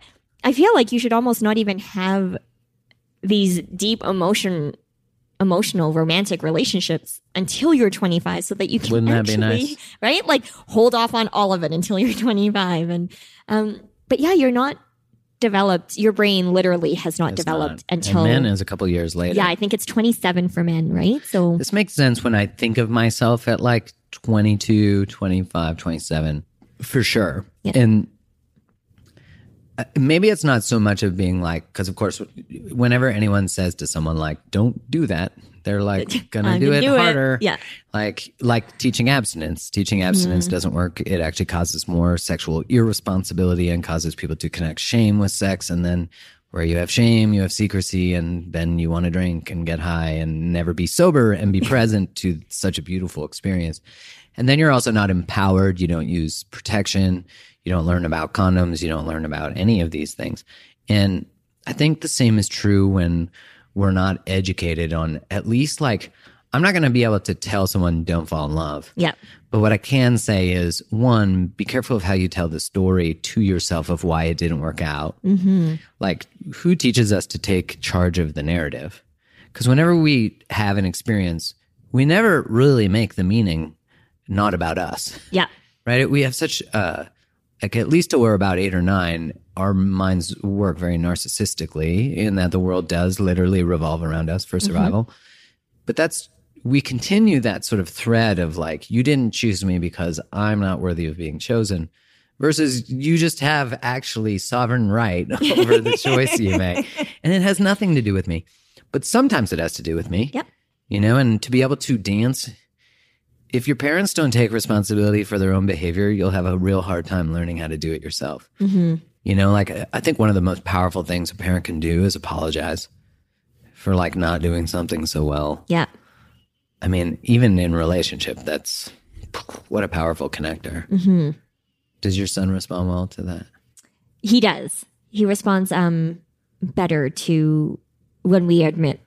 C: I feel like you should almost not even have these deep emotion, emotional, romantic relationships until you're 25, so that you can
A: Wouldn't that be
C: actually,
A: nice?
C: right? Like hold off on all of it until you're 25, and um, but yeah, you're not developed. Your brain literally has not
A: It's
C: developed
A: not.
C: until
A: and men is a couple years later.
C: yeah, I think it's 27 for men, right? So
A: This makes sense when I think of myself at like 22, 25, 27, for sure.
C: Yeah.
A: And uh, maybe it's not so much of being like, because of course, whenever anyone says to someone like, don't do that, they're like, gonna do it
C: do it.
A: harder.
C: Yeah.
A: Like, like teaching abstinence. Teaching abstinence
C: Mm-hmm.
A: doesn't work. It actually causes more sexual irresponsibility and causes people to connect shame with sex. And then where you have shame, you have secrecy, and then you want to drink and get high and never be sober and be present to such a beautiful experience. And then you're also not empowered. You don't use protection. You don't learn about condoms. You don't learn about any of these things. And I think the same is true when we're not educated on at least like, I'm not going to be able to tell someone don't fall in love.
C: yeah,
A: But what I can say is one, be careful of how you tell the story to yourself of why it didn't work out. Mm-hmm. Like, who teaches us to take charge of the narrative? Because whenever we have an experience, we never really make the meaning not about us,
C: yeah,
A: right? We have such, uh, like, at least till we're about eight or nine, our minds work very narcissistically in that the world does literally revolve around us for mm-hmm. survival. But that's we continue that sort of thread of like, you didn't choose me because I'm not worthy of being chosen, versus you just have actually sovereign right over the choice you make. And it has nothing to do with me. But sometimes it has to do with me.
C: Yep.
A: You know, and to be able to dance, if your parents don't take responsibility for their own behavior, you'll have a real hard time learning how to do it yourself.
C: Mm-hmm.
A: You know, like I think one of the most powerful things a parent can do is apologize for like not doing something so well.
C: Yeah.
A: I mean, even in relationship, that's what a powerful connector.
C: Mm-hmm.
A: Does your son respond well to that?
C: He does. He responds um, better to when we admit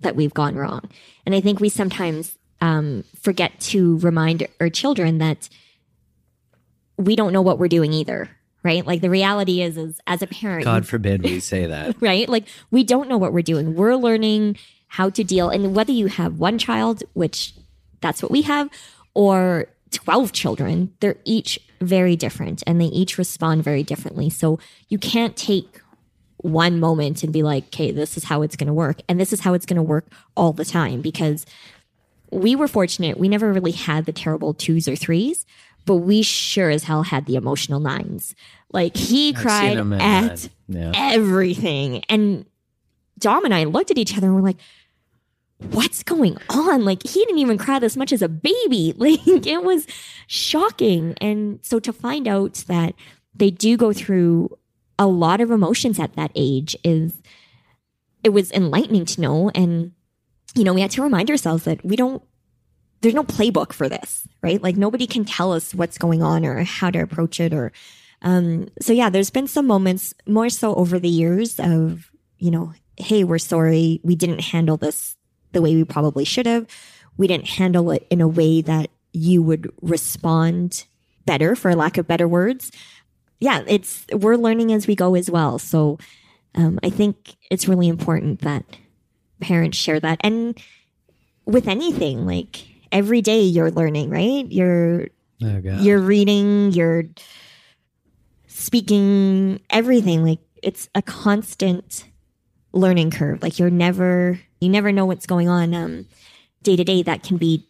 C: that we've gone wrong. And I think we sometimes um, forget to remind our children that we don't know what we're doing either, right? Like the reality is, is as a parent,
A: God forbid we say that.
C: right? Like we don't know what we're doing. We're learning how to deal. And whether you have one child, which that's what we have, or 12 children, they're each very different and they each respond very differently. So you can't take one moment and be like, okay, this is how it's going to work. And this is how it's going to work all the time because we were fortunate. We never really had the terrible twos or threes, but we sure as hell had the emotional nines. Like he
A: I've
C: cried at.
A: Yeah.
C: everything. And Dom and I looked at each other and we're like, what's going on? Like he didn't even cry this much as a baby. Like it was shocking. And so to find out that they do go through a lot of emotions at that age is it was enlightening to know. And, you know, we had to remind ourselves that we don't there's no playbook for this, right? Like nobody can tell us what's going on or how to approach it or um so yeah, there's been some moments more so over the years of, you know, hey, we're sorry, we didn't handle this the way we probably should have. We didn't handle it in a way that you would respond better for lack of better words. Yeah, it's we're learning as we go as well. So um, I think it's really important that parents share that. And with anything, like every day you're learning, right? You're
A: Oh,
C: you're reading, you're speaking, everything. Like it's a constant learning curve. Like you're never, you never know what's going on um, day to day that can be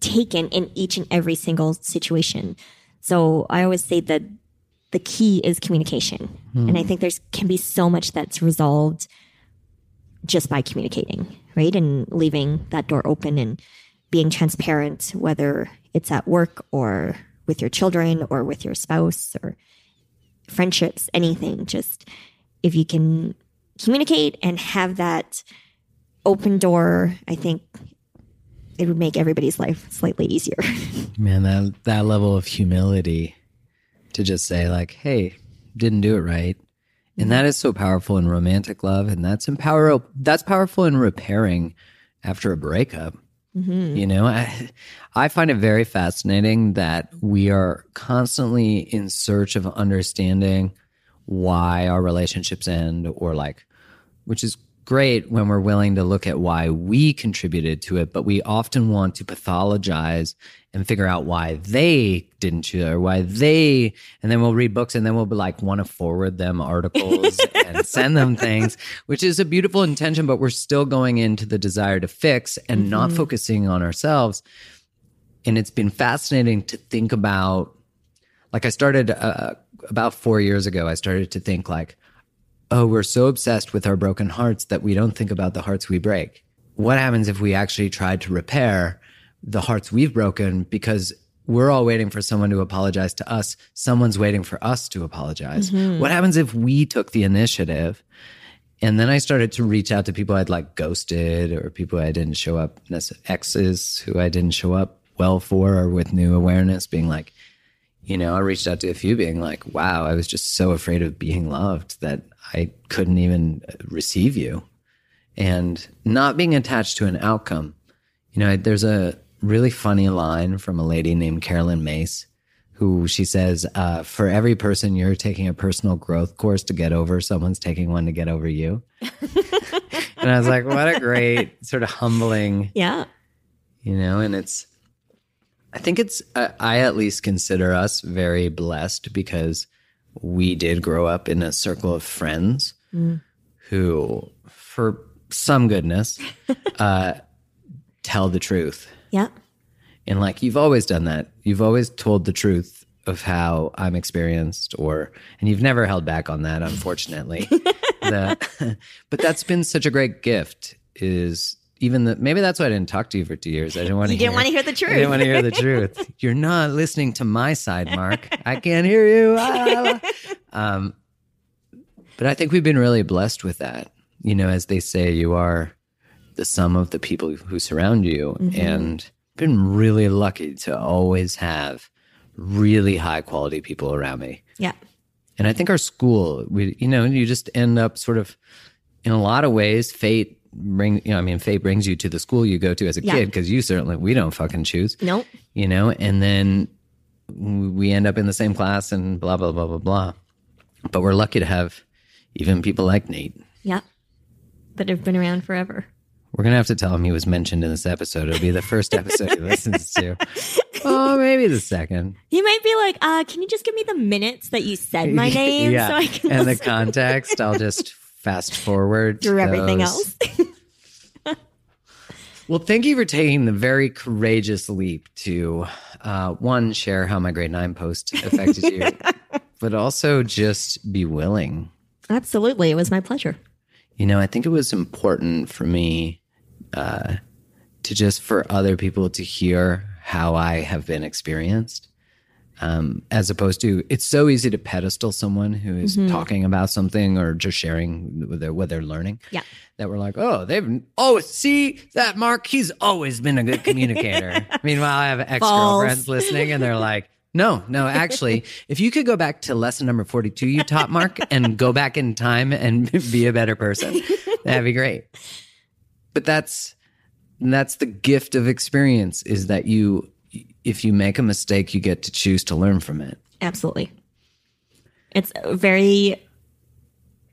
C: taken in each and every single situation. So I always say that the key is communication. And I think there's can be so much that's resolved just by communicating, right? And leaving that door open and being transparent, whether it's at work or with your children or with your spouse or friendships, anything. Just if you can communicate and have that open door, I think it would make everybody's life slightly easier.
A: Man, that that level of humility to just say like, "Hey, didn't do it right," and that is so powerful in romantic love, and that's empower. That's powerful in repairing after a breakup. Mm-hmm. You know, I, I find it very fascinating that we are constantly in search of understanding why our relationships end, or like, which is great when we're willing to look at why we contributed to it, but we often want to pathologize and figure out why they didn't choose or why they, and then we'll read books and then we'll be like want to forward them articles and send them things, which is a beautiful intention, but we're still going into the desire to fix and not focusing on ourselves. And it's been fascinating to think about, like I started uh, about four years ago, I started to think like, oh, we're so obsessed with our broken hearts that we don't think about the hearts we break. What happens if we actually tried to repair the hearts we've broken because we're all waiting for someone to apologize to us? Someone's waiting for us to apologize. Mm-hmm. What happens if we took the initiative? And then I started to reach out to people I'd like ghosted or people I didn't show up, exes who I didn't show up well for or with new awareness, being like, you know, I reached out to a few being like, wow, I was just so afraid of being loved that I couldn't even receive you. And not being attached to an outcome. You know, there's a really funny line from a lady named Caroline Myss who she says, uh, for every person you're taking a personal growth course to get over, someone's taking one to get over you. and I was like, what a great sort of humbling
C: yeah.
A: you know and it's i think it's I, I at least consider us very blessed because we did grow up in a circle of friends who for some goodness uh tell the truth.
C: Yeah.
A: And like you've always done that. You've always told the truth of how I'm experienced or and you've never held back on that, unfortunately. the, but that's been such a great gift is even the maybe that's why I didn't talk to you for two years. I didn't want to
C: You didn't
A: hear,
C: want to hear the truth.
A: I didn't want to hear the truth. You're not listening to my side, Mark. I can't hear you. Ah. Um, but I think we've been really blessed with that. You know, as they say, you are the sum of the people who surround you, and been really lucky to always have really high quality people around me.
C: Yeah.
A: And I think our school, we, you know, you just end up sort of, in a lot of ways, fate bring, you know, I mean, fate brings you to the school you go to as a
C: Yeah.
A: kid because you certainly, we don't fucking choose,
C: Nope.
A: you know, and then we end up in the same class and blah, blah, blah, blah, blah. But we're lucky to have even people like Nate.
C: Yeah. That have been around forever.
A: We're going to have to tell him he was mentioned in this episode. It'll be the first episode he listens to. Oh, maybe the second.
C: He might be like, uh, can you just give me the minutes that you said my name
A: yeah.
C: so I can
A: and the context, I'll just fast forward
C: through everything else?
A: Well, thank you for taking the very courageous leap to uh, one, share how my grade nine post affected you, but also just be willing.
C: Absolutely. It was my pleasure.
A: You know, I think it was important for me uh, to just for other people to hear how I have been experienced. Um, as opposed to, it's so easy to pedestal someone who is talking about something or just sharing what they're, what they're learning.
C: Yeah.
A: that we're like, oh, they've oh, see that Mark, he's always been a good communicator. Meanwhile, I have ex girlfriends listening, and they're like, no, no, actually, if you could go back to lesson number forty-two you taught Mark and go back in time and be a better person, that'd be great. But that's that's the gift of experience is that you if you make a mistake you get to choose to learn from it
C: Absolutely. It's very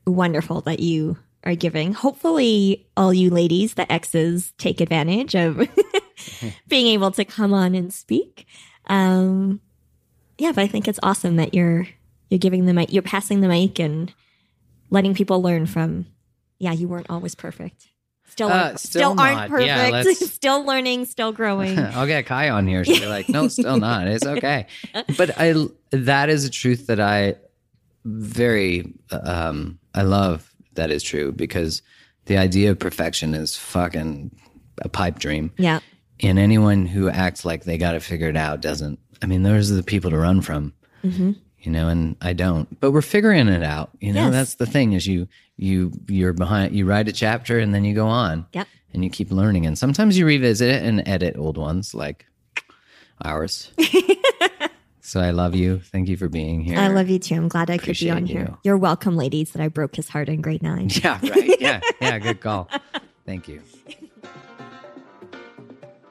C: wonderful that you are giving. Hopefully, all you ladies, the exes, take advantage of being able to come on and speak. Um, yeah, but I think it's awesome that you're you're giving the mic, you're passing the mic, and letting people learn from. Yeah, you weren't always perfect. Still,
A: Uh,
C: aren't,
A: still
C: still, aren't
A: not. Yeah,
C: perfect.
A: let's-
C: still learning. Still growing.
A: I'll get Kai on here. She'll be like, no, still not. It's okay. But I, that is a truth that I very, um, I love that is true because the idea of perfection is fucking a pipe dream.
C: yeah,
A: And anyone who acts like they got to figure it out doesn't. I mean, those are the people to run from. You know, and I don't. But we're figuring it out. You know,
C: Yes.
A: that's the thing is you you you're behind. You write a chapter and then you go on.
C: Yep.
A: And you keep learning. And sometimes you revisit it and edit old ones like ours. so I love you. Thank you for being here.
C: I love you too. I'm glad I could be
A: Appreciate
C: on here.
A: you.
C: You're welcome, ladies. That I broke his heart in grade nine.
A: Yeah. Right. Yeah. Yeah. Good call. Thank you.